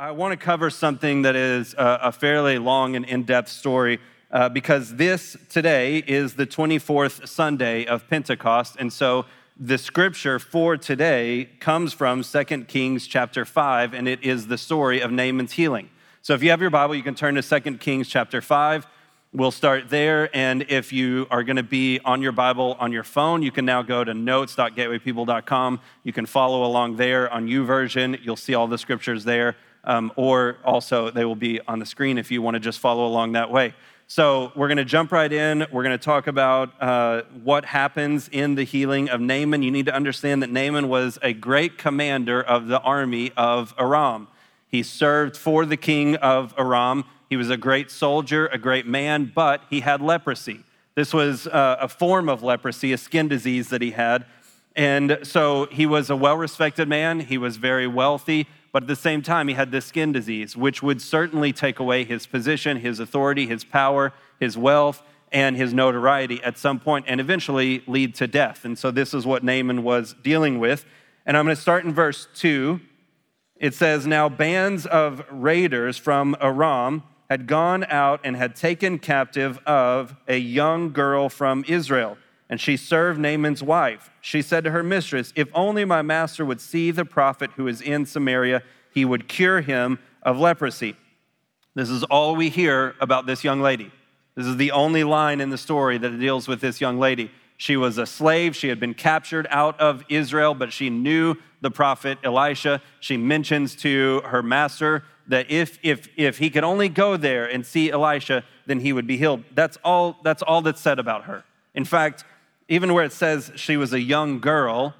I want to cover something that is a, fairly long and in depth story uh, because this today is the 24th Sunday of Pentecost. And so the scripture for today comes from 2 Kings chapter 5, and it is the story of Naaman's healing. So if you have your Bible, you can turn to 2 Kings chapter 5. We'll start there. And if you are going to be on your Bible on your phone, you can now go to notes.gatewaypeople.com. You can follow along there on YouVersion. You'll see all the scriptures there um, or also they will be on the screen if you want to just follow along that way. So we're going to jump right in. We're going to talk about uh, what happens in the healing of Naaman. You need to understand that Naaman was a great commander of the army of Aram. He served for the king of Aram. He was a great soldier, a great man, but he had leprosy. This was uh, a form of leprosy, a skin disease that he had. And so he was a well respected man. He was very wealthy. But at the same time, he had this skin disease, which would certainly take away his position, his authority, his power, his wealth, and his notoriety at some point, and eventually lead to death. And so this is what Naaman was dealing with. And I'm going to start in verse 2. It says, Now bands of raiders from Aram had gone out and had taken captive of a young girl from Israel and she served Naaman's wife. She said to her mistress, If only my master would see the prophet who is in Samaria, he would cure him of leprosy. This is all we hear about this young lady. This is the only line in the story that deals with this young lady. She was a slave. She had been captured out of Israel, but she knew the prophet Elisha. She mentions to her master that if, if, if he could only go there and see Elisha, then he would be healed. That's all, that's all that's said about her. In fact, even where it says she was a young girl,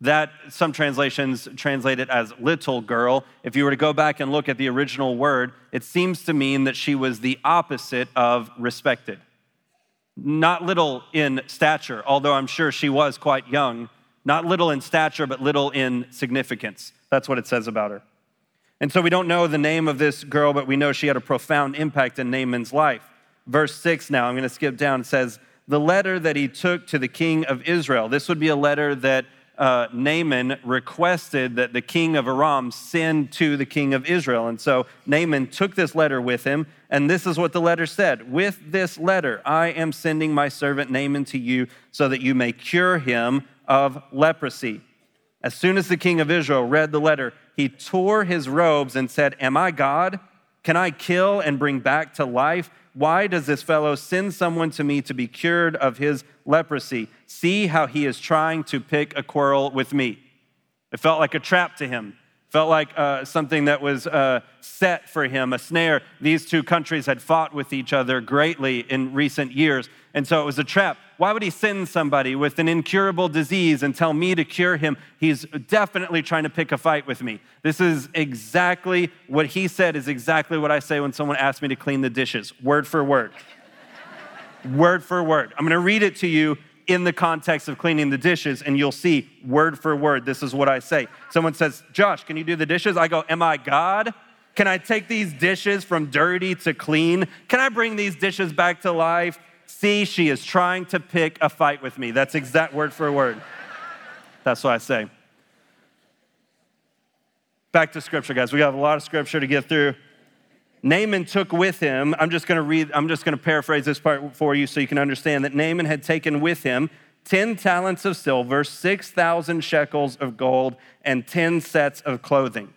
that some translations translate it as little girl. If you were to go back and look at the original word, it seems to mean that she was the opposite of respected. Not little in stature, although I'm sure she was quite young. Not little in stature, but little in significance. That's what it says about her. And so we don't know the name of this girl, but we know she had a profound impact in Naaman's life. Verse 6 now, I'm going to skip down. Says, the letter that he took to the king of Israel. This would be a letter that uh, Naaman requested that the king of Aram send to the king of Israel. And so Naaman took this letter with him, and this is what the letter said With this letter, I am sending my servant Naaman to you so that you may cure him of leprosy. As soon as the king of Israel read the letter, he tore his robes and said, Am I God? Can I kill and bring back to life? Why does this fellow send someone to me to be cured of his leprosy? See how he is trying to pick a quarrel with me. It felt like a trap to him. Felt like uh, something that was uh, set for him, a snare. These two countries had fought with each other greatly in recent years, and so it was a trap. Why would he send somebody with an incurable disease and tell me to cure him? He's definitely trying to pick a fight with me. This is exactly what he said, is exactly what I say when someone asks me to clean the dishes, word for word. word for word. I'm gonna read it to you in the context of cleaning the dishes, and you'll see word for word, this is what I say. Someone says, Josh, can you do the dishes? I go, Am I God? Can I take these dishes from dirty to clean? Can I bring these dishes back to life? See, she is trying to pick a fight with me. That's exact word for word. That's what I say. Back to scripture, guys. We have a lot of scripture to get through. Naaman took with him, I'm just going to read, I'm just going to paraphrase this part for you so you can understand that Naaman had taken with him 10 talents of silver, 6,000 shekels of gold, and 10 sets of clothing.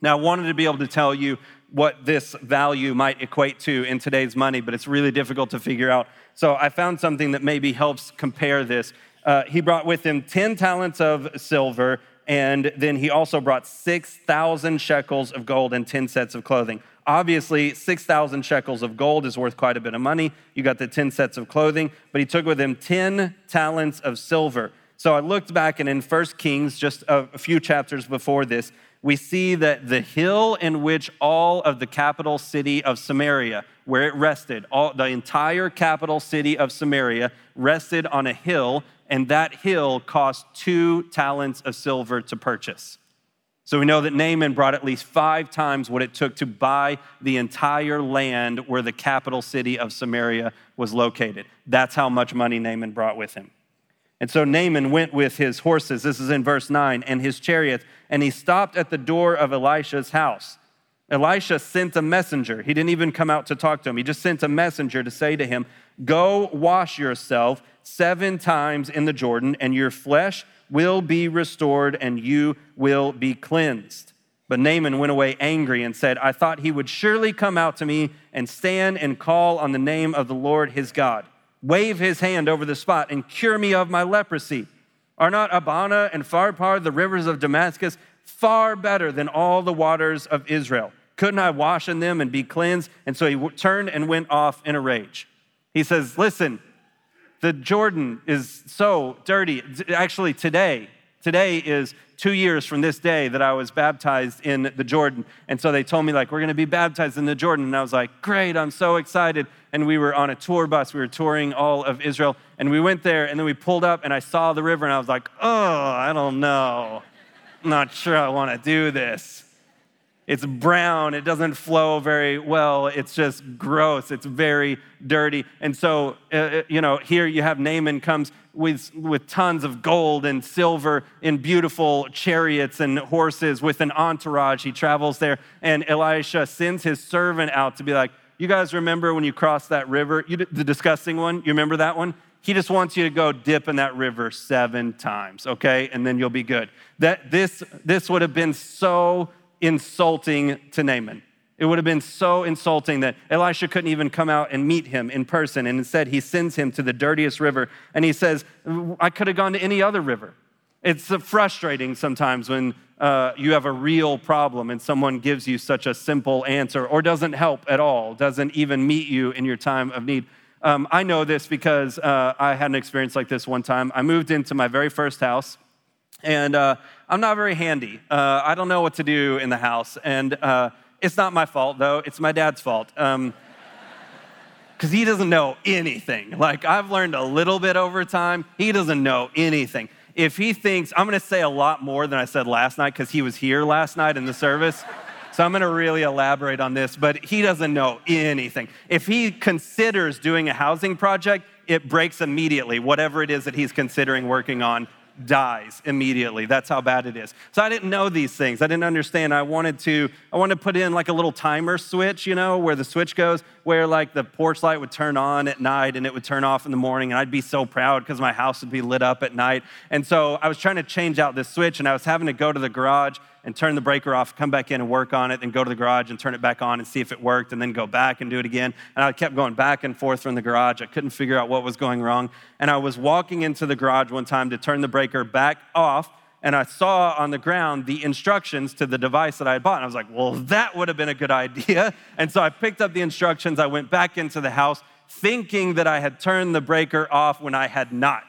Now, I wanted to be able to tell you what this value might equate to in today's money, but it's really difficult to figure out. So I found something that maybe helps compare this. Uh, he brought with him 10 talents of silver, and then he also brought 6,000 shekels of gold and 10 sets of clothing. Obviously, 6,000 shekels of gold is worth quite a bit of money. You got the 10 sets of clothing, but he took with him 10 talents of silver. So I looked back, and in 1 Kings, just a, few chapters before this, we see that the hill in which all of the capital city of Samaria, where it rested, all, the entire capital city of Samaria rested on a hill, and that hill cost two talents of silver to purchase. So we know that Naaman brought at least five times what it took to buy the entire land where the capital city of Samaria was located. That's how much money Naaman brought with him. And so Naaman went with his horses, this is in verse 9, and his chariots, and he stopped at the door of Elisha's house. Elisha sent a messenger. He didn't even come out to talk to him. He just sent a messenger to say to him, Go wash yourself seven times in the Jordan, and your flesh will be restored, and you will be cleansed. But Naaman went away angry and said, I thought he would surely come out to me and stand and call on the name of the Lord his God, wave his hand over the spot, and cure me of my leprosy. Are not Abana and Pharpar, the rivers of Damascus, far better than all the waters of Israel? Couldn't I wash in them and be cleansed? And so he turned and went off in a rage. He says, Listen, the Jordan is so dirty. Actually, today, today is two years from this day that I was baptized in the Jordan. And so they told me, like, we're going to be baptized in the Jordan. And I was like, great, I'm so excited. And we were on a tour bus. We were touring all of Israel. And we went there, and then we pulled up, and I saw the river, and I was like, oh, I don't know. I'm not sure I want to do this. It's brown. It doesn't flow very well. It's just gross. It's very dirty. And so, uh, uh, you know, here you have Naaman comes with, with tons of gold and silver in beautiful chariots and horses with an entourage. He travels there, and Elisha sends his servant out to be like, You guys remember when you crossed that river? You, the disgusting one? You remember that one? He just wants you to go dip in that river seven times, okay? And then you'll be good. That this this would have been so insulting to Naaman. It would have been so insulting that Elisha couldn't even come out and meet him in person. And instead, he sends him to the dirtiest river. And he says, I could have gone to any other river. It's frustrating sometimes when uh, you have a real problem and someone gives you such a simple answer or doesn't help at all, doesn't even meet you in your time of need. Um, I know this because uh, I had an experience like this one time. I moved into my very first house and uh, I'm not very handy. Uh, I don't know what to do in the house. And uh, it's not my fault, though. It's my dad's fault. Because um, he doesn't know anything. Like, I've learned a little bit over time. He doesn't know anything. If he thinks, I'm going to say a lot more than I said last night because he was here last night in the service. So I'm going to really elaborate on this, but he doesn't know anything. If he considers doing a housing project, it breaks immediately, whatever it is that he's considering working on dies immediately. That's how bad it is. So I didn't know these things. I didn't understand. I wanted to I wanted to put in like a little timer switch, you know, where the switch goes, where like the porch light would turn on at night and it would turn off in the morning and I'd be so proud because my house would be lit up at night. And so I was trying to change out this switch and I was having to go to the garage and turn the breaker off, come back in and work on it, and go to the garage and turn it back on and see if it worked, and then go back and do it again. And I kept going back and forth from the garage. I couldn't figure out what was going wrong. And I was walking into the garage one time to turn the breaker back off, and I saw on the ground the instructions to the device that I had bought. And I was like, well, that would have been a good idea. And so I picked up the instructions. I went back into the house thinking that I had turned the breaker off when I had not.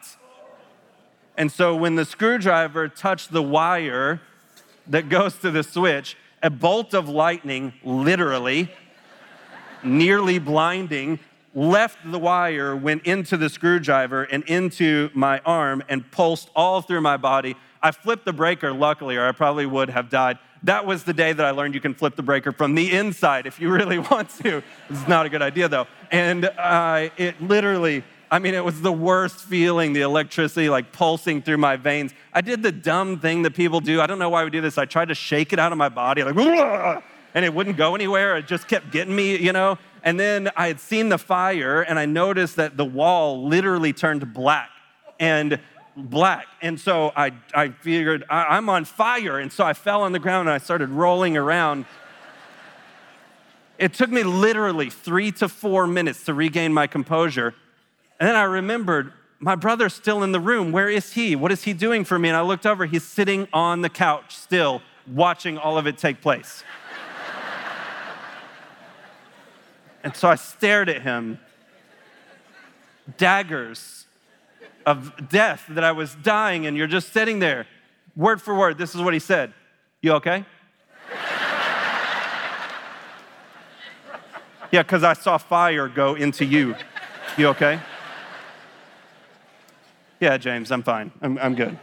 And so when the screwdriver touched the wire, that goes to the switch, a bolt of lightning, literally, nearly blinding, left the wire, went into the screwdriver and into my arm and pulsed all through my body. I flipped the breaker, luckily, or I probably would have died. That was the day that I learned you can flip the breaker from the inside if you really want to. It's not a good idea, though. And uh, it literally I mean, it was the worst feeling, the electricity like pulsing through my veins. I did the dumb thing that people do. I don't know why we do this. I tried to shake it out of my body, like, and it wouldn't go anywhere. It just kept getting me, you know? And then I had seen the fire, and I noticed that the wall literally turned black and black. And so I, I figured, I, I'm on fire. And so I fell on the ground and I started rolling around. It took me literally three to four minutes to regain my composure. And then I remembered, my brother's still in the room. Where is he? What is he doing for me? And I looked over, he's sitting on the couch still, watching all of it take place. and so I stared at him, daggers of death that I was dying, and you're just sitting there. Word for word, this is what he said You okay? yeah, because I saw fire go into you. You okay? Yeah, James, I'm fine. I'm, I'm good.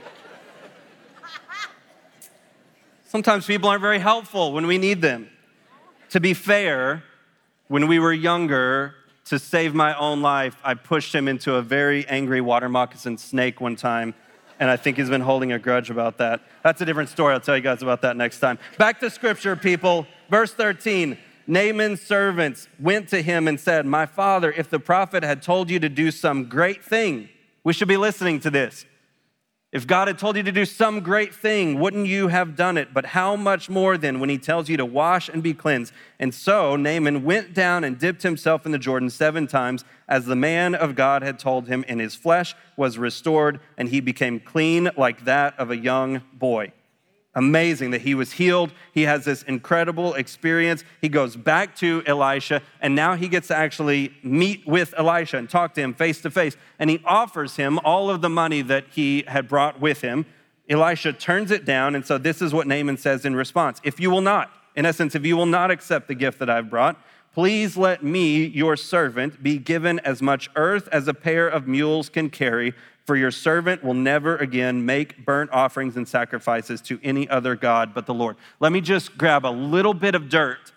Sometimes people aren't very helpful when we need them. To be fair, when we were younger, to save my own life, I pushed him into a very angry water moccasin snake one time. and I think he's been holding a grudge about that. That's a different story. I'll tell you guys about that next time. Back to scripture, people. Verse 13 Naaman's servants went to him and said, My father, if the prophet had told you to do some great thing, we should be listening to this. If God had told you to do some great thing, wouldn't you have done it? But how much more then when he tells you to wash and be cleansed? And so Naaman went down and dipped himself in the Jordan seven times, as the man of God had told him, and his flesh was restored, and he became clean like that of a young boy amazing that he was healed. He has this incredible experience. He goes back to Elisha, and now he gets to actually meet with Elisha and talk to him face to face. And he offers him all of the money that he had brought with him. Elisha turns it down, and so this is what Naaman says in response If you will not, in essence, if you will not accept the gift that I've brought, Please let me, your servant, be given as much earth as a pair of mules can carry, for your servant will never again make burnt offerings and sacrifices to any other God but the Lord. Let me just grab a little bit of dirt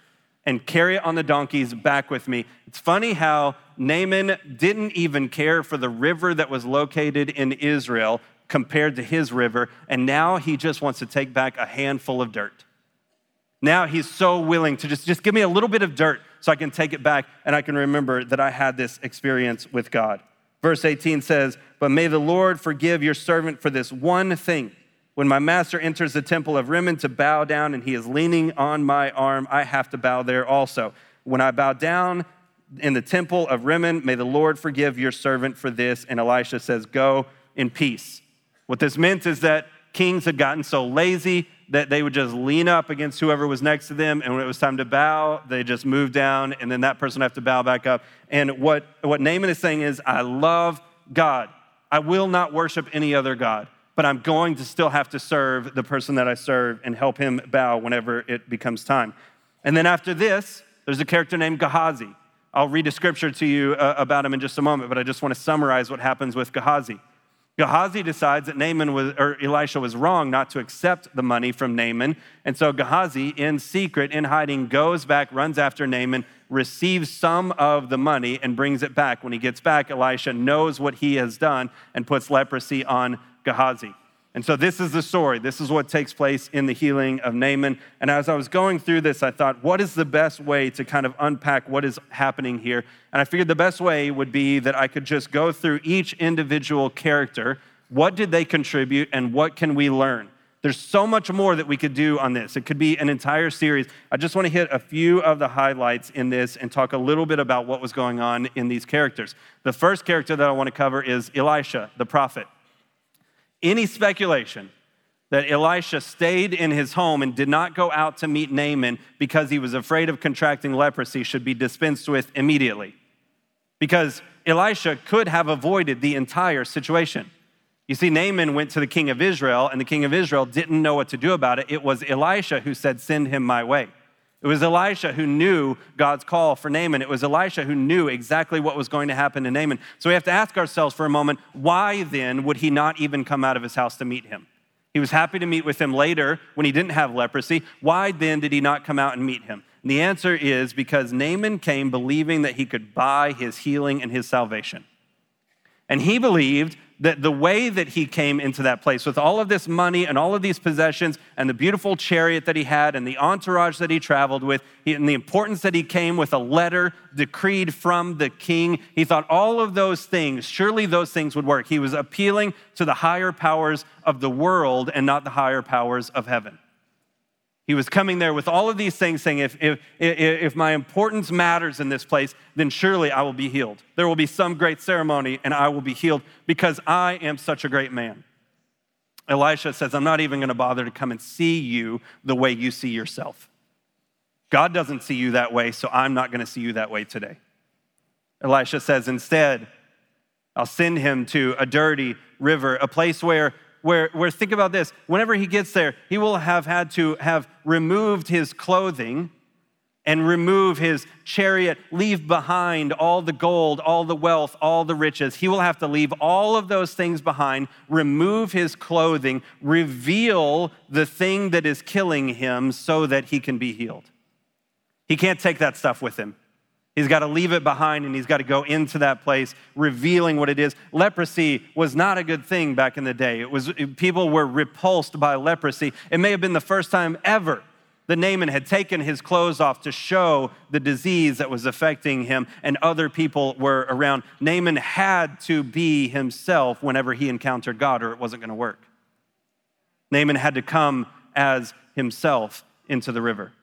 and carry it on the donkeys back with me. It's funny how Naaman didn't even care for the river that was located in Israel compared to his river, and now he just wants to take back a handful of dirt. Now he's so willing to just, just give me a little bit of dirt so I can take it back and I can remember that I had this experience with God. Verse 18 says, But may the Lord forgive your servant for this one thing. When my master enters the temple of Rimmon to bow down and he is leaning on my arm, I have to bow there also. When I bow down in the temple of Rimmon, may the Lord forgive your servant for this. And Elisha says, Go in peace. What this meant is that kings had gotten so lazy that they would just lean up against whoever was next to them, and when it was time to bow, they just move down, and then that person would have to bow back up. And what, what Naaman is saying is, I love God. I will not worship any other God, but I'm going to still have to serve the person that I serve and help him bow whenever it becomes time. And then after this, there's a character named Gehazi. I'll read a scripture to you uh, about him in just a moment, but I just want to summarize what happens with Gehazi. Gehazi decides that Naaman was, or Elisha was wrong not to accept the money from Naaman. And so Gehazi, in secret, in hiding, goes back, runs after Naaman, receives some of the money, and brings it back. When he gets back, Elisha knows what he has done and puts leprosy on Gehazi. And so this is the story. This is what takes place in the healing of Naaman. And as I was going through this, I thought, what is the best way to kind of unpack what is happening here? And I figured the best way would be that I could just go through each individual character. What did they contribute and what can we learn? There's so much more that we could do on this. It could be an entire series. I just want to hit a few of the highlights in this and talk a little bit about what was going on in these characters. The first character that I want to cover is Elisha, the prophet any speculation that Elisha stayed in his home and did not go out to meet Naaman because he was afraid of contracting leprosy should be dispensed with immediately. Because Elisha could have avoided the entire situation. You see, Naaman went to the king of Israel, and the king of Israel didn't know what to do about it. It was Elisha who said, Send him my way. It was Elisha who knew God's call for Naaman. It was Elisha who knew exactly what was going to happen to Naaman. So we have to ask ourselves for a moment why then would he not even come out of his house to meet him? He was happy to meet with him later when he didn't have leprosy. Why then did he not come out and meet him? And the answer is because Naaman came believing that he could buy his healing and his salvation. And he believed that the way that he came into that place with all of this money and all of these possessions and the beautiful chariot that he had and the entourage that he traveled with and the importance that he came with a letter decreed from the king he thought all of those things surely those things would work. He was appealing to the higher powers of the world and not the higher powers of heaven he was coming there with all of these things, saying, if, if, if my importance matters in this place, then surely I will be healed. There will be some great ceremony and I will be healed because I am such a great man. Elisha says, I'm not even going to bother to come and see you the way you see yourself. God doesn't see you that way, so I'm not going to see you that way today. Elisha says, instead, I'll send him to a dirty river, a place where where, where think about this whenever he gets there, he will have had to have removed his clothing and remove his chariot, leave behind all the gold, all the wealth, all the riches. He will have to leave all of those things behind, remove his clothing, reveal the thing that is killing him so that he can be healed. He can't take that stuff with him. He's got to leave it behind and he's got to go into that place, revealing what it is. Leprosy was not a good thing back in the day. It was people were repulsed by leprosy. It may have been the first time ever that Naaman had taken his clothes off to show the disease that was affecting him, and other people were around. Naaman had to be himself whenever he encountered God, or it wasn't going to work. Naaman had to come as himself into the river.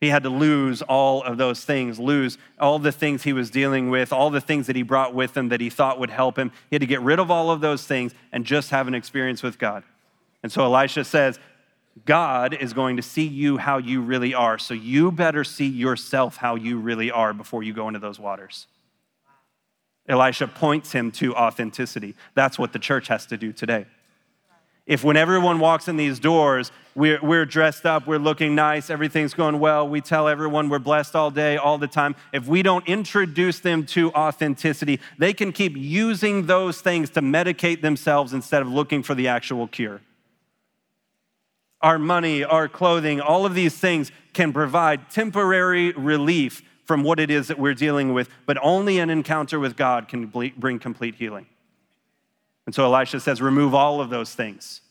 He had to lose all of those things, lose all the things he was dealing with, all the things that he brought with him that he thought would help him. He had to get rid of all of those things and just have an experience with God. And so Elisha says, God is going to see you how you really are. So you better see yourself how you really are before you go into those waters. Elisha points him to authenticity. That's what the church has to do today if when everyone walks in these doors, we're, we're dressed up, we're looking nice, everything's going well, we tell everyone we're blessed all day, all the time, if we don't introduce them to authenticity, they can keep using those things to medicate themselves instead of looking for the actual cure. Our money, our clothing, all of these things can provide temporary relief from what it is that we're dealing with, but only an encounter with God can bring complete healing. And so Elisha says, remove all of those things.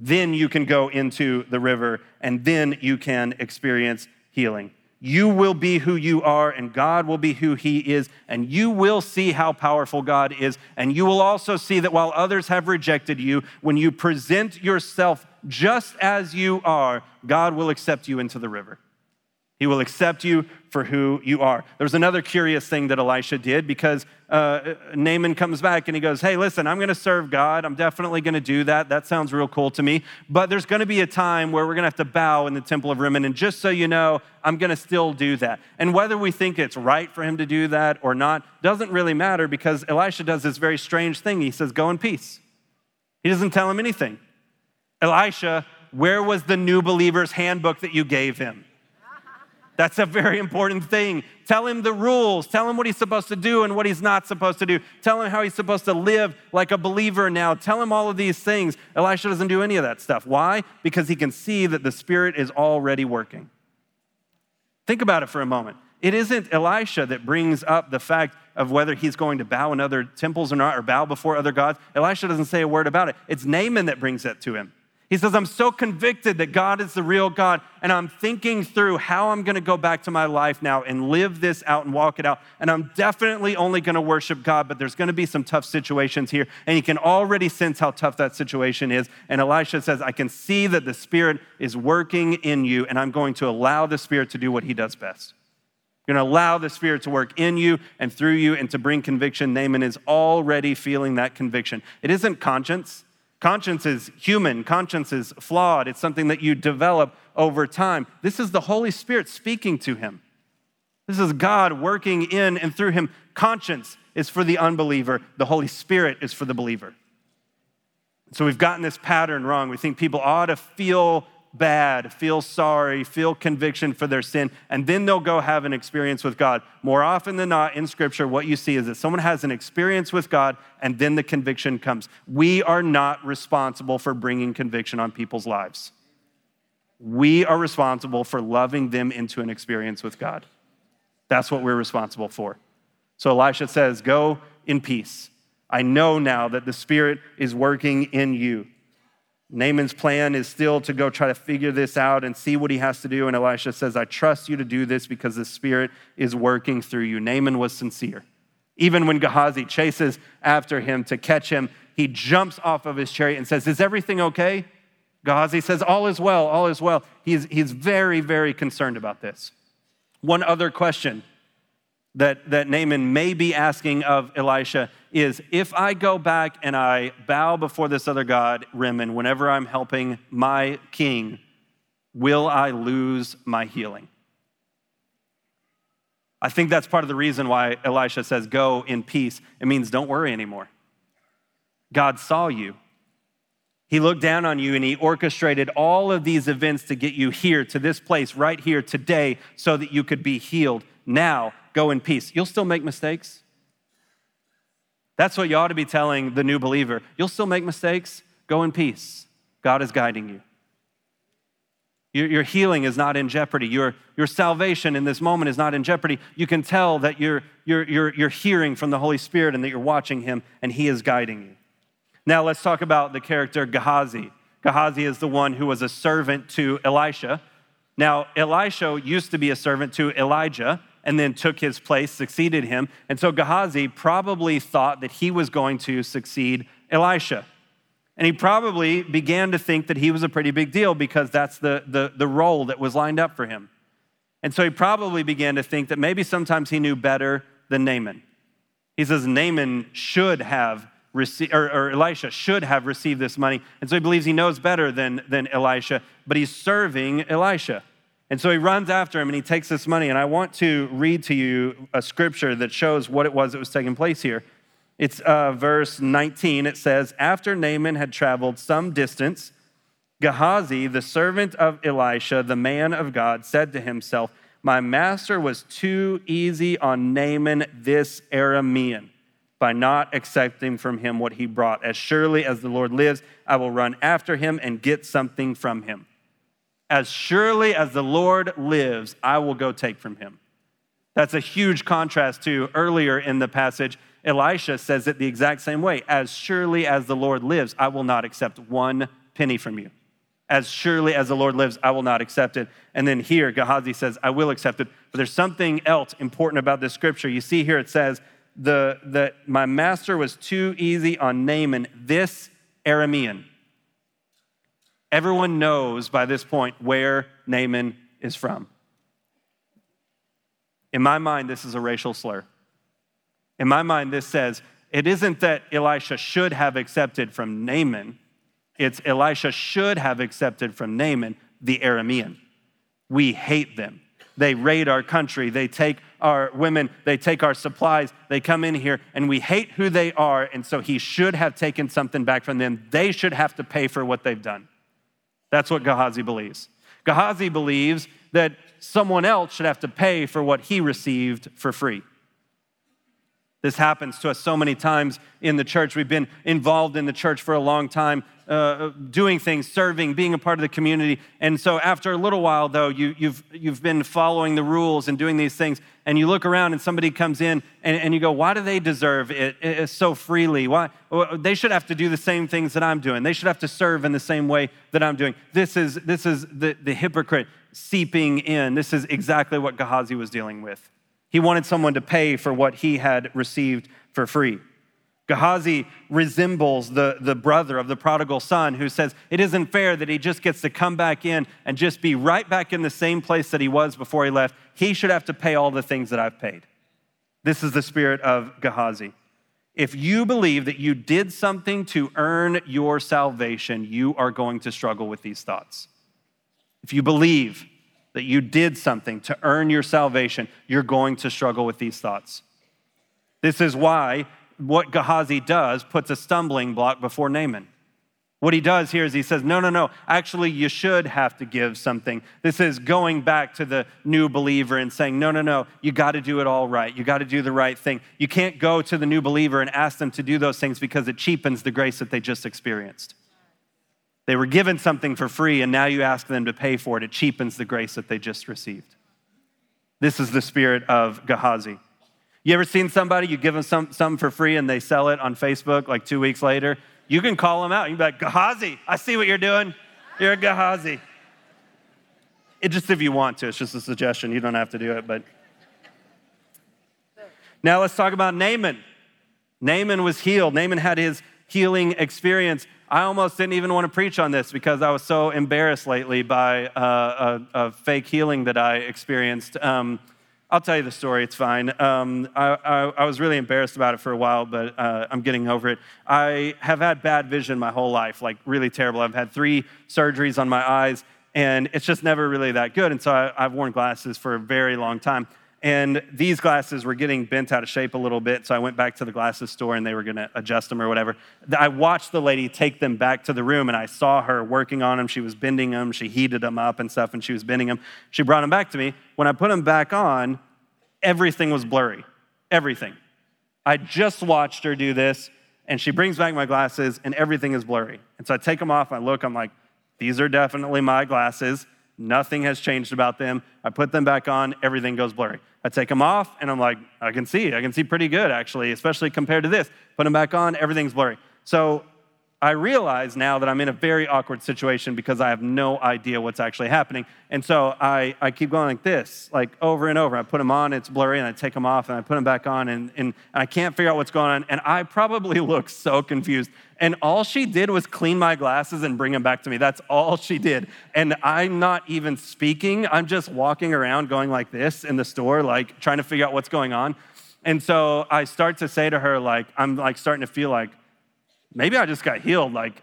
Then you can go into the river and then you can experience healing. You will be who you are, and God will be who He is, and you will see how powerful God is. And you will also see that while others have rejected you, when you present yourself just as you are, God will accept you into the river. He will accept you for who you are. There's another curious thing that Elisha did because uh, Naaman comes back and he goes, Hey, listen, I'm going to serve God. I'm definitely going to do that. That sounds real cool to me. But there's going to be a time where we're going to have to bow in the temple of Rimmon. And just so you know, I'm going to still do that. And whether we think it's right for him to do that or not doesn't really matter because Elisha does this very strange thing. He says, Go in peace. He doesn't tell him anything. Elisha, where was the new believer's handbook that you gave him? That's a very important thing. Tell him the rules. Tell him what he's supposed to do and what he's not supposed to do. Tell him how he's supposed to live like a believer now. Tell him all of these things. Elisha doesn't do any of that stuff. Why? Because he can see that the Spirit is already working. Think about it for a moment. It isn't Elisha that brings up the fact of whether he's going to bow in other temples or not, or bow before other gods. Elisha doesn't say a word about it. It's Naaman that brings it to him. He says, I'm so convicted that God is the real God, and I'm thinking through how I'm gonna go back to my life now and live this out and walk it out. And I'm definitely only gonna worship God, but there's gonna be some tough situations here. And you can already sense how tough that situation is. And Elisha says, I can see that the Spirit is working in you, and I'm going to allow the Spirit to do what he does best. You're to allow the Spirit to work in you and through you and to bring conviction. Naaman is already feeling that conviction. It isn't conscience. Conscience is human, conscience is flawed. It's something that you develop over time. This is the Holy Spirit speaking to him. This is God working in and through him. Conscience is for the unbeliever, the Holy Spirit is for the believer. So we've gotten this pattern wrong. We think people ought to feel bad, feel sorry, feel conviction for their sin, and then they'll go have an experience with God. More often than not in Scripture, what you see is that someone has an experience with God and then the conviction comes. We are not responsible for bringing conviction on people's lives. We are responsible for loving them into an experience with God. That's what we're responsible for. So Elisha says, Go in peace. I know now that the Spirit is working in you. Naaman's plan is still to go try to figure this out and see what he has to do. And Elisha says, I trust you to do this because the Spirit is working through you. Naaman was sincere. Even when Gehazi chases after him to catch him, he jumps off of his chariot and says, Is everything okay? Gehazi says, All is well, all is well. He's, he's very, very concerned about this. One other question that, that Naaman may be asking of Elisha is if I go back and I bow before this other God, Rimmon, whenever I'm helping my king, will I lose my healing? I think that's part of the reason why Elisha says, Go in peace. It means don't worry anymore. God saw you. He looked down on you and he orchestrated all of these events to get you here to this place right here today so that you could be healed. Now, go in peace. You'll still make mistakes. That's what you ought to be telling the new believer. You'll still make mistakes. Go in peace. God is guiding you. Your, your healing is not in jeopardy. Your, your salvation in this moment is not in jeopardy. You can tell that you're, you're, you're, you're hearing from the Holy Spirit and that you're watching Him and He is guiding you. Now, let's talk about the character Gehazi. Gehazi is the one who was a servant to Elisha. Now, Elisha used to be a servant to Elijah and then took his place, succeeded him. And so Gehazi probably thought that he was going to succeed Elisha. And he probably began to think that he was a pretty big deal because that's the, the, the role that was lined up for him. And so he probably began to think that maybe sometimes he knew better than Naaman. He says Naaman should have received, or, or Elisha should have received this money. And so he believes he knows better than, than Elisha, but he's serving Elisha. And so he runs after him and he takes this money. And I want to read to you a scripture that shows what it was that was taking place here. It's uh, verse 19. It says, After Naaman had traveled some distance, Gehazi, the servant of Elisha, the man of God, said to himself, My master was too easy on Naaman this Aramean by not accepting from him what he brought. As surely as the Lord lives, I will run after him and get something from him. As surely as the Lord lives, I will go take from him. That's a huge contrast to earlier in the passage Elisha says it the exact same way As surely as the Lord lives, I will not accept one penny from you. As surely as the Lord lives, I will not accept it. And then here, Gehazi says, I will accept it. But there's something else important about this scripture. You see here it says, the, that my master was too easy on Naaman, this Aramean. Everyone knows by this point where Naaman is from. In my mind, this is a racial slur. In my mind, this says it isn't that Elisha should have accepted from Naaman, it's Elisha should have accepted from Naaman the Aramean. We hate them. They raid our country. They take our women. They take our supplies. They come in here and we hate who they are. And so he should have taken something back from them. They should have to pay for what they've done. That's what Gehazi believes. Gehazi believes that someone else should have to pay for what he received for free. This happens to us so many times in the church. We've been involved in the church for a long time, uh, doing things, serving, being a part of the community. And so, after a little while, though, you, you've, you've been following the rules and doing these things, and you look around and somebody comes in and, and you go, Why do they deserve it, it so freely? Why? They should have to do the same things that I'm doing. They should have to serve in the same way that I'm doing. This is, this is the, the hypocrite seeping in. This is exactly what Gehazi was dealing with. He wanted someone to pay for what he had received for free. Gehazi resembles the, the brother of the prodigal son who says, It isn't fair that he just gets to come back in and just be right back in the same place that he was before he left. He should have to pay all the things that I've paid. This is the spirit of Gehazi. If you believe that you did something to earn your salvation, you are going to struggle with these thoughts. If you believe that you did something to earn your salvation, you're going to struggle with these thoughts. This is why what Gehazi does puts a stumbling block before Naaman. What he does here is he says, No, no, no, actually, you should have to give something. This is going back to the new believer and saying, No, no, no, you got to do it all right. You got to do the right thing. You can't go to the new believer and ask them to do those things because it cheapens the grace that they just experienced. They were given something for free, and now you ask them to pay for it. It cheapens the grace that they just received. This is the spirit of Gehazi. You ever seen somebody, you give them some, something for free and they sell it on Facebook like two weeks later? You can call them out. You can be like, Gehazi, I see what you're doing. You're a Gehazi. It just if you want to, it's just a suggestion. You don't have to do it, but. Now let's talk about Naaman. Naaman was healed. Naaman had his healing experience. I almost didn't even want to preach on this because I was so embarrassed lately by uh, a, a, fake healing that I experienced. Um, I'll tell you the story, it's fine. Um, I, I, I, was really embarrassed about it for a while, but uh, I'm getting over it. I have had bad vision my whole life, like really terrible. I've had three surgeries on my eyes, and it's just never really that good. And so I, I've worn glasses for a very long time. And these glasses were getting bent out of shape a little bit, so I went back to the glasses store and they were gonna adjust them or whatever. I watched the lady take them back to the room and I saw her working on them. She was bending them, she heated them up and stuff, and she was bending them. She brought them back to me. When I put them back on, everything was blurry. Everything. I just watched her do this, and she brings back my glasses, and everything is blurry. And so I take them off, I look, I'm like, these are definitely my glasses Nothing has changed about them. I put them back on, everything goes blurry. I take them off, and I'm like, I can see. I can see pretty good, actually, especially compared to this. Put them back on, everything's blurry. So I realize now that I'm in a very awkward situation because I have no idea what's actually happening. And so I, I keep going like this, like over and over. I put them on, it's blurry, and I take them off, and I put them back on, and, and and I can't figure out what's going on. And I probably look so confused. And all she did was clean my glasses and bring them back to me. That's all she did. And I'm not even speaking, I'm just walking around going like this in the store, like trying to figure out what's going on. And so I start to say to her, like, I'm like starting to feel like, maybe I just got healed. Like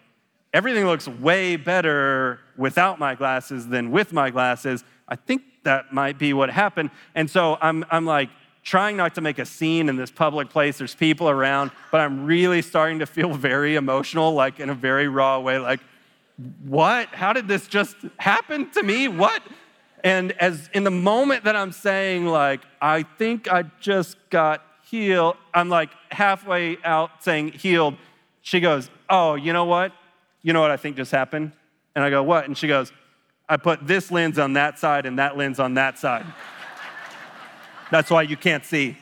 everything looks way better without my glasses than with my glasses. I think that might be what happened. And so I'm, I'm like trying not to make a scene in this public place. There's people around, but I'm really starting to feel very emotional, like in a very raw way. Like, what? How did this just happen to me? What? And as in the moment that I'm saying, like, I think I just got healed, I'm like halfway out saying healed she goes, Oh, you know what? You know what I think just happened? And I go, What? And she goes, I put this lens on that side and that lens on that side. That's why you can't see.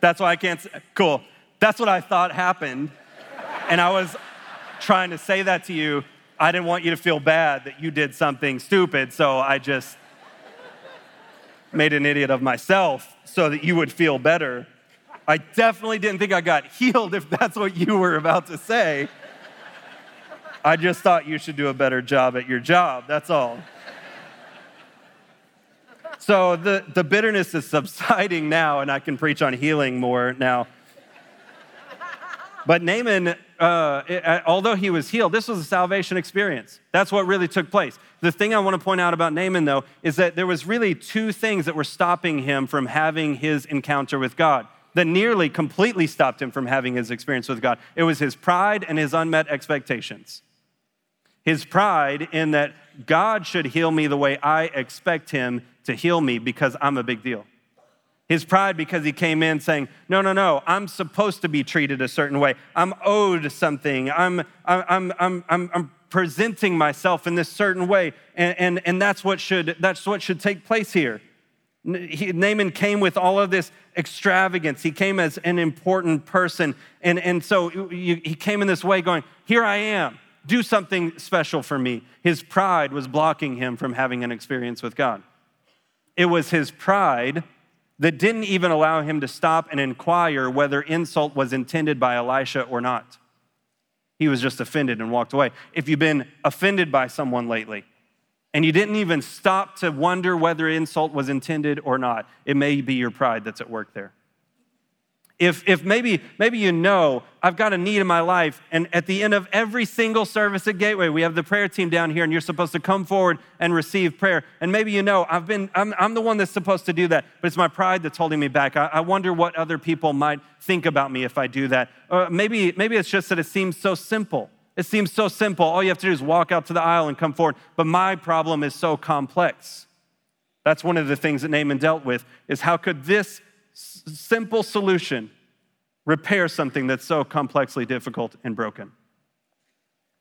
That's why I can't see. Cool. That's what I thought happened. And I was trying to say that to you. I didn't want you to feel bad that you did something stupid, so I just made an idiot of myself so that you would feel better. I definitely didn't think I got healed if that's what you were about to say. I just thought you should do a better job at your job, that's all. So the, the bitterness is subsiding now, and I can preach on healing more now. But Naaman, uh, uh, although he was healed, this was a salvation experience. That's what really took place. The thing I want to point out about Naaman, though, is that there was really two things that were stopping him from having his encounter with God that nearly completely stopped him from having his experience with God. It was his pride and his unmet expectations. His pride in that God should heal me the way I expect him to heal me because I'm a big deal. His pride because he came in saying, No, no, no, I'm supposed to be treated a certain way. I'm owed something. I'm, I'm, I'm, I'm, I'm presenting myself in this certain way. And, and, and that's, what should, that's what should take place here. Naaman came with all of this extravagance. He came as an important person. And, and so he came in this way going, Here I am, do something special for me. His pride was blocking him from having an experience with God. It was his pride that didn't even allow him to stop and inquire whether insult was intended by Elisha or not. He was just offended and walked away. If you've been offended by someone lately, and you didn't even stop to wonder whether insult was intended or not, it may be your pride that's at work there. If, if maybe, maybe you know I've got a need in my life, and at the end of every single service at Gateway, we have the prayer team down here, and you're supposed to come forward and receive prayer. And maybe you know I've been, I'm, I'm the one that's supposed to do that, but it's my pride that's holding me back. I, I wonder what other people might think about me if I do that. Or maybe, maybe it's just that it seems so simple. It seems so simple. All you have to do is walk out to the aisle and come forward. But my problem is so complex. That's one of the things that Naaman dealt with is how could this simple solution repair something that's so complexly difficult and broken?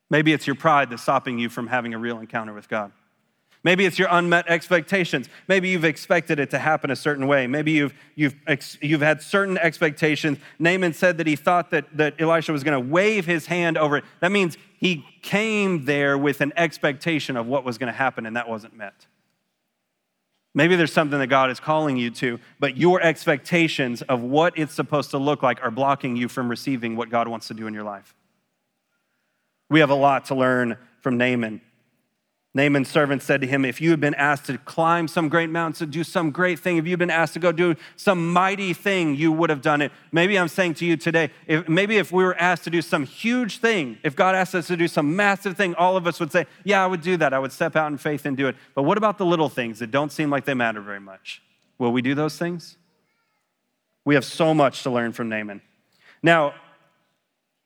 Maybe it's your pride that's stopping you from having a real encounter with God. Maybe it's your unmet expectations. Maybe you've expected it to happen a certain way. Maybe you've, you've, you've had certain expectations. Naaman said that he thought that, that Elisha was going to wave his hand over it. That means he came there with an expectation of what was going to happen, and that wasn't met. Maybe there's something that God is calling you to, but your expectations of what it's supposed to look like are blocking you from receiving what God wants to do in your life. We have a lot to learn from Naaman. Naaman's servant said to him, If you had been asked to climb some great mountain, to do some great thing, if you'd been asked to go do some mighty thing, you would have done it. Maybe I'm saying to you today, if, maybe if we were asked to do some huge thing, if God asked us to do some massive thing, all of us would say, Yeah, I would do that. I would step out in faith and do it. But what about the little things that don't seem like they matter very much? Will we do those things? We have so much to learn from Naaman. Now,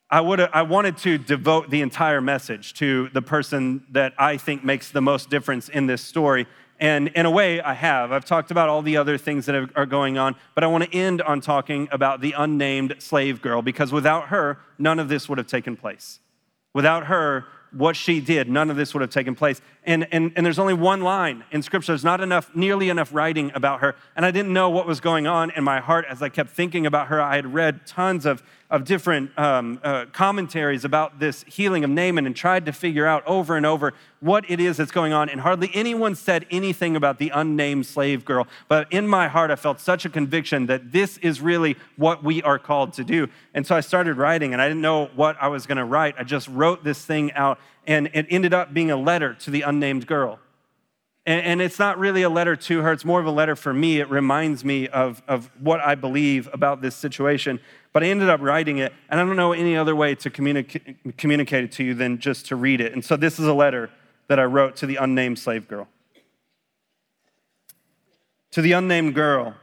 I, I wanted to devote the entire message to the person that I think makes the most difference in this story. And in a way, I have. I've talked about all the other things that are going on, but I want to end on talking about the unnamed slave girl because without her, none of this would have taken place. Without her, what she did, none of this would have taken place. And, and, and there's only one line in scripture. There's not enough, nearly enough writing about her. And I didn't know what was going on in my heart as I kept thinking about her. I had read tons of, of different um, uh, commentaries about this healing of Naaman and tried to figure out over and over what it is that's going on. And hardly anyone said anything about the unnamed slave girl. But in my heart, I felt such a conviction that this is really what we are called to do. And so I started writing, and I didn't know what I was going to write. I just wrote this thing out, and it ended up being a letter to the unnamed girl. And, and it's not really a letter to her, it's more of a letter for me. It reminds me of, of what I believe about this situation. But I ended up writing it, and I don't know any other way to communicate, communicate it to you than just to read it. And so this is a letter that I wrote to the unnamed slave girl. To the unnamed girl,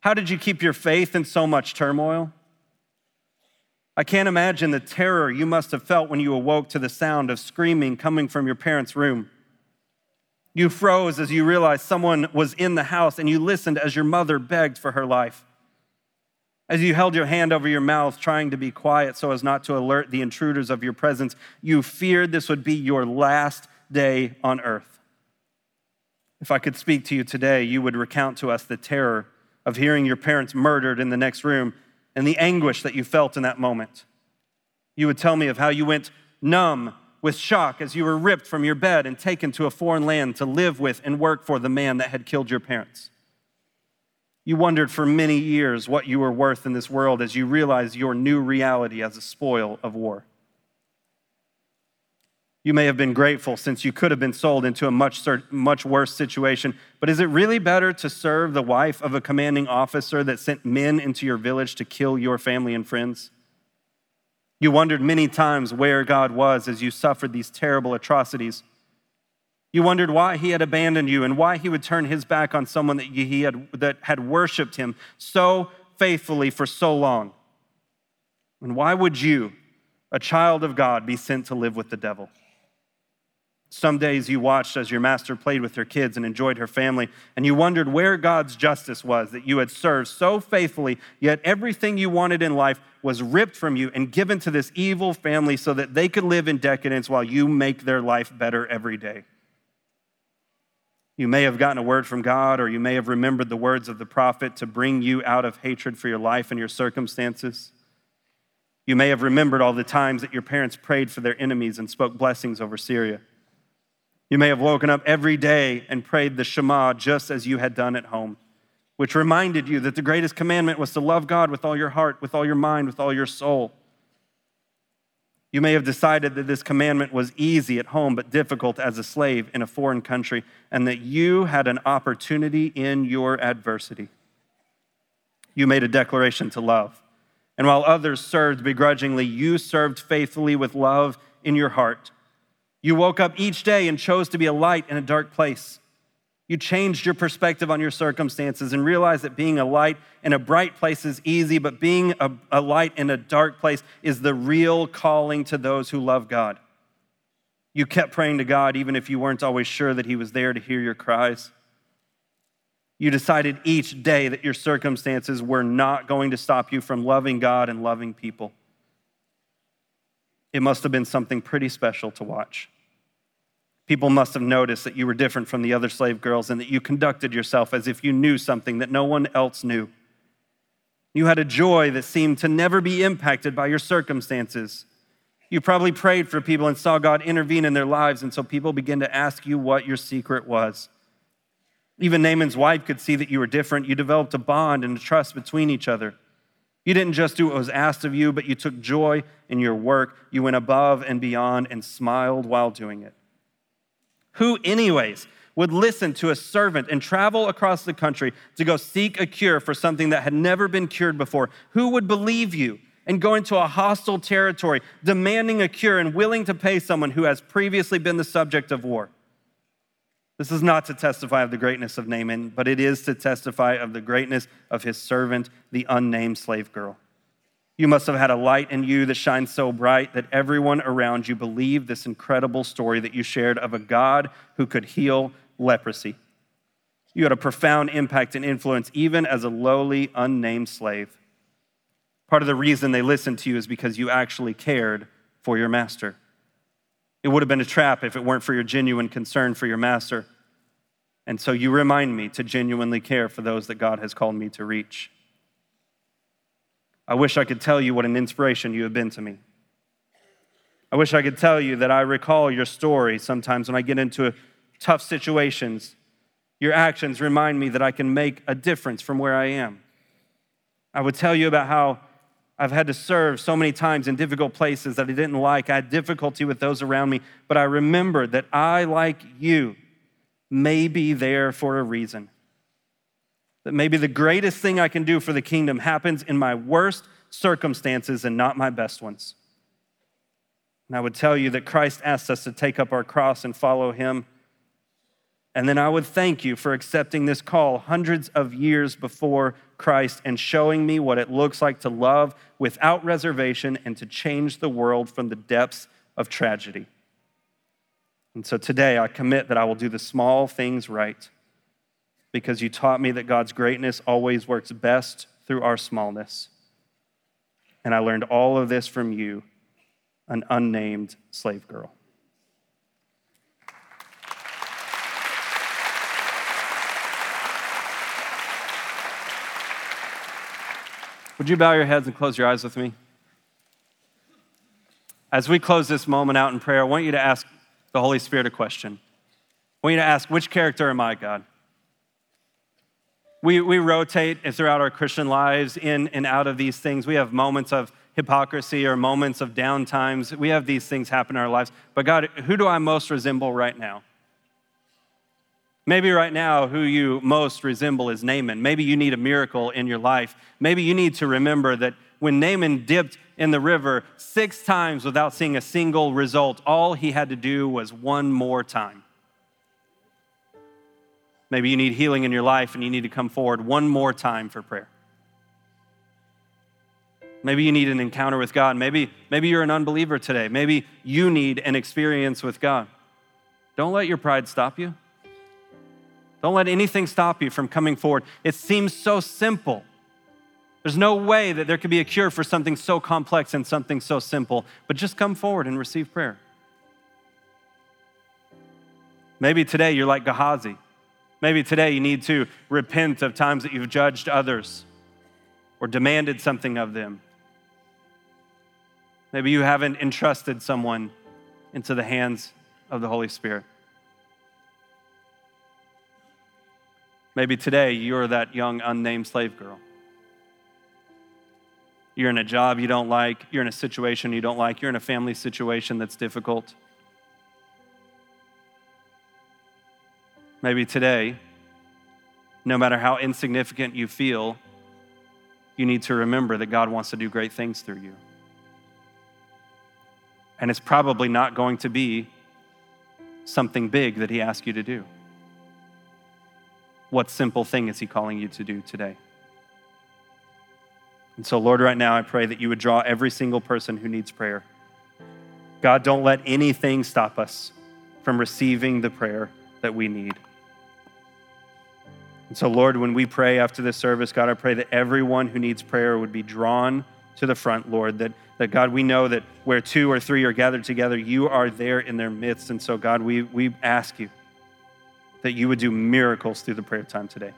how did you keep your faith in so much turmoil? I can't imagine the terror you must have felt when you awoke to the sound of screaming coming from your parents' room. You froze as you realized someone was in the house, and you listened as your mother begged for her life. As you held your hand over your mouth, trying to be quiet so as not to alert the intruders of your presence, you feared this would be your last day on earth. If I could speak to you today, you would recount to us the terror of hearing your parents murdered in the next room and the anguish that you felt in that moment. You would tell me of how you went numb with shock as you were ripped from your bed and taken to a foreign land to live with and work for the man that had killed your parents. You wondered for many years what you were worth in this world as you realized your new reality as a spoil of war. You may have been grateful since you could have been sold into a much, much worse situation, but is it really better to serve the wife of a commanding officer that sent men into your village to kill your family and friends? You wondered many times where God was as you suffered these terrible atrocities. You wondered why he had abandoned you and why he would turn his back on someone that he had that had worshiped him so faithfully for so long. And why would you, a child of God, be sent to live with the devil? Some days you watched as your master played with her kids and enjoyed her family, and you wondered where God's justice was that you had served so faithfully, yet everything you wanted in life was ripped from you and given to this evil family so that they could live in decadence while you make their life better every day. You may have gotten a word from God, or you may have remembered the words of the prophet to bring you out of hatred for your life and your circumstances. You may have remembered all the times that your parents prayed for their enemies and spoke blessings over Syria. You may have woken up every day and prayed the Shema just as you had done at home, which reminded you that the greatest commandment was to love God with all your heart, with all your mind, with all your soul. You may have decided that this commandment was easy at home but difficult as a slave in a foreign country, and that you had an opportunity in your adversity. You made a declaration to love. And while others served begrudgingly, you served faithfully with love in your heart. You woke up each day and chose to be a light in a dark place. You changed your perspective on your circumstances and realized that being a light in a bright place is easy, but being a, a, light in a dark place is the real calling to those who love God. You kept praying to God even if you weren't always sure that He was there to hear your cries. You decided each day that your circumstances were not going to stop you from loving God and loving people. It must have been something pretty special to watch. People must have noticed that you were different from the other slave girls and that you conducted yourself as if you knew something that no one else knew. You had a joy that seemed to never be impacted by your circumstances. You probably prayed for people and saw God intervene in their lives, and so people began to ask you what your secret was. Even Naaman's wife could see that you were different. You developed a bond and a trust between each other. You didn't just do what was asked of you, but you took joy in your work. You went above and beyond and smiled while doing it. Who, anyways, would listen to a servant and travel across the country to go seek a cure for something that had never been cured before? Who would believe you and go into a hostile territory demanding a cure and willing to pay someone who has previously been the subject of war? This is not to testify of the greatness of Naaman, but it is to testify of the greatness of his servant, the unnamed slave girl. You must have had a light in you that shines so bright that everyone around you believed this incredible story that you shared of a God who could heal leprosy. You had a profound impact and influence, even as a lowly, unnamed slave. Part of the reason they listened to you is because you actually cared for your master. It would have been a trap if it weren't for your genuine concern for your master. And so you remind me to genuinely care for those that God has called me to reach. I wish I could tell you what an inspiration you have been to me. I wish I could tell you that I recall your story sometimes when I get into tough situations. Your actions remind me that I can make a difference from where I am. I would tell you about how I've had to serve so many times in difficult places that I didn't like. I had difficulty with those around me, but I remembered that I, like you, may be there for a reason. That maybe the greatest thing I can do for the kingdom happens in my worst circumstances and not my best ones. And I would tell you that Christ asks us to take up our cross and follow him. And then I would thank you for accepting this call hundreds of years before Christ and showing me what it looks like to love without reservation and to change the world from the depths of tragedy. And so today I commit that I will do the small things right because you taught me that God's greatness always works best through our smallness. And I learned all of this from you an unnamed slave girl. Would you bow your heads and close your eyes with me? As we close this moment out in prayer, I want you to ask the Holy Spirit a question. I want you to ask, which character am I, God? We, we rotate throughout our Christian lives in and out of these things. We have moments of hypocrisy or moments of downtimes. We have these things happen in our lives. But God, who do I most resemble right now? Maybe right now, who you most resemble is Naaman. Maybe you need a miracle in your life. Maybe you need to remember that when Naaman dipped in the river six times without seeing a single result, all he had to do was one more time. Maybe you need healing in your life and you need to come forward one more time for prayer. Maybe you need an encounter with God. Maybe, maybe you're an unbeliever today. Maybe you need an experience with God. Don't let your pride stop you. Don't let anything stop you from coming forward. It seems so simple. There's no way that there could be a cure for something so complex and something so simple, but just come forward and receive prayer. Maybe today you're like Gehazi. Maybe today you need to repent of times that you've judged others or demanded something of them. Maybe you haven't entrusted someone into the hands of the Holy Spirit. Maybe today you're that young, unnamed slave girl. You're in a job you don't like, you're in a situation you don't like, you're in a family situation that's difficult. Maybe today, no matter how insignificant you feel, you need to remember that God wants to do great things through you. And it's probably not going to be something big that He asks you to do. What simple thing is He calling you to do today? And so, Lord, right now I pray that you would draw every single person who needs prayer. God, don't let anything stop us from receiving the prayer that we need. And so, Lord, when we pray after this service, God, I pray that everyone who needs prayer would be drawn to the front, Lord. That, that God, we know that where two or three are gathered together, you are there in their midst. And so, God, we, we ask you that you would do miracles through the prayer time today.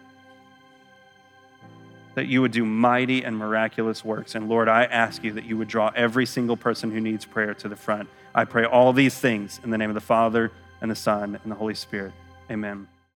That you would do mighty and miraculous works. And Lord, I ask you that you would draw every single person who needs prayer to the front. I pray all these things in the name of the Father and the Son and the Holy Spirit. Amen.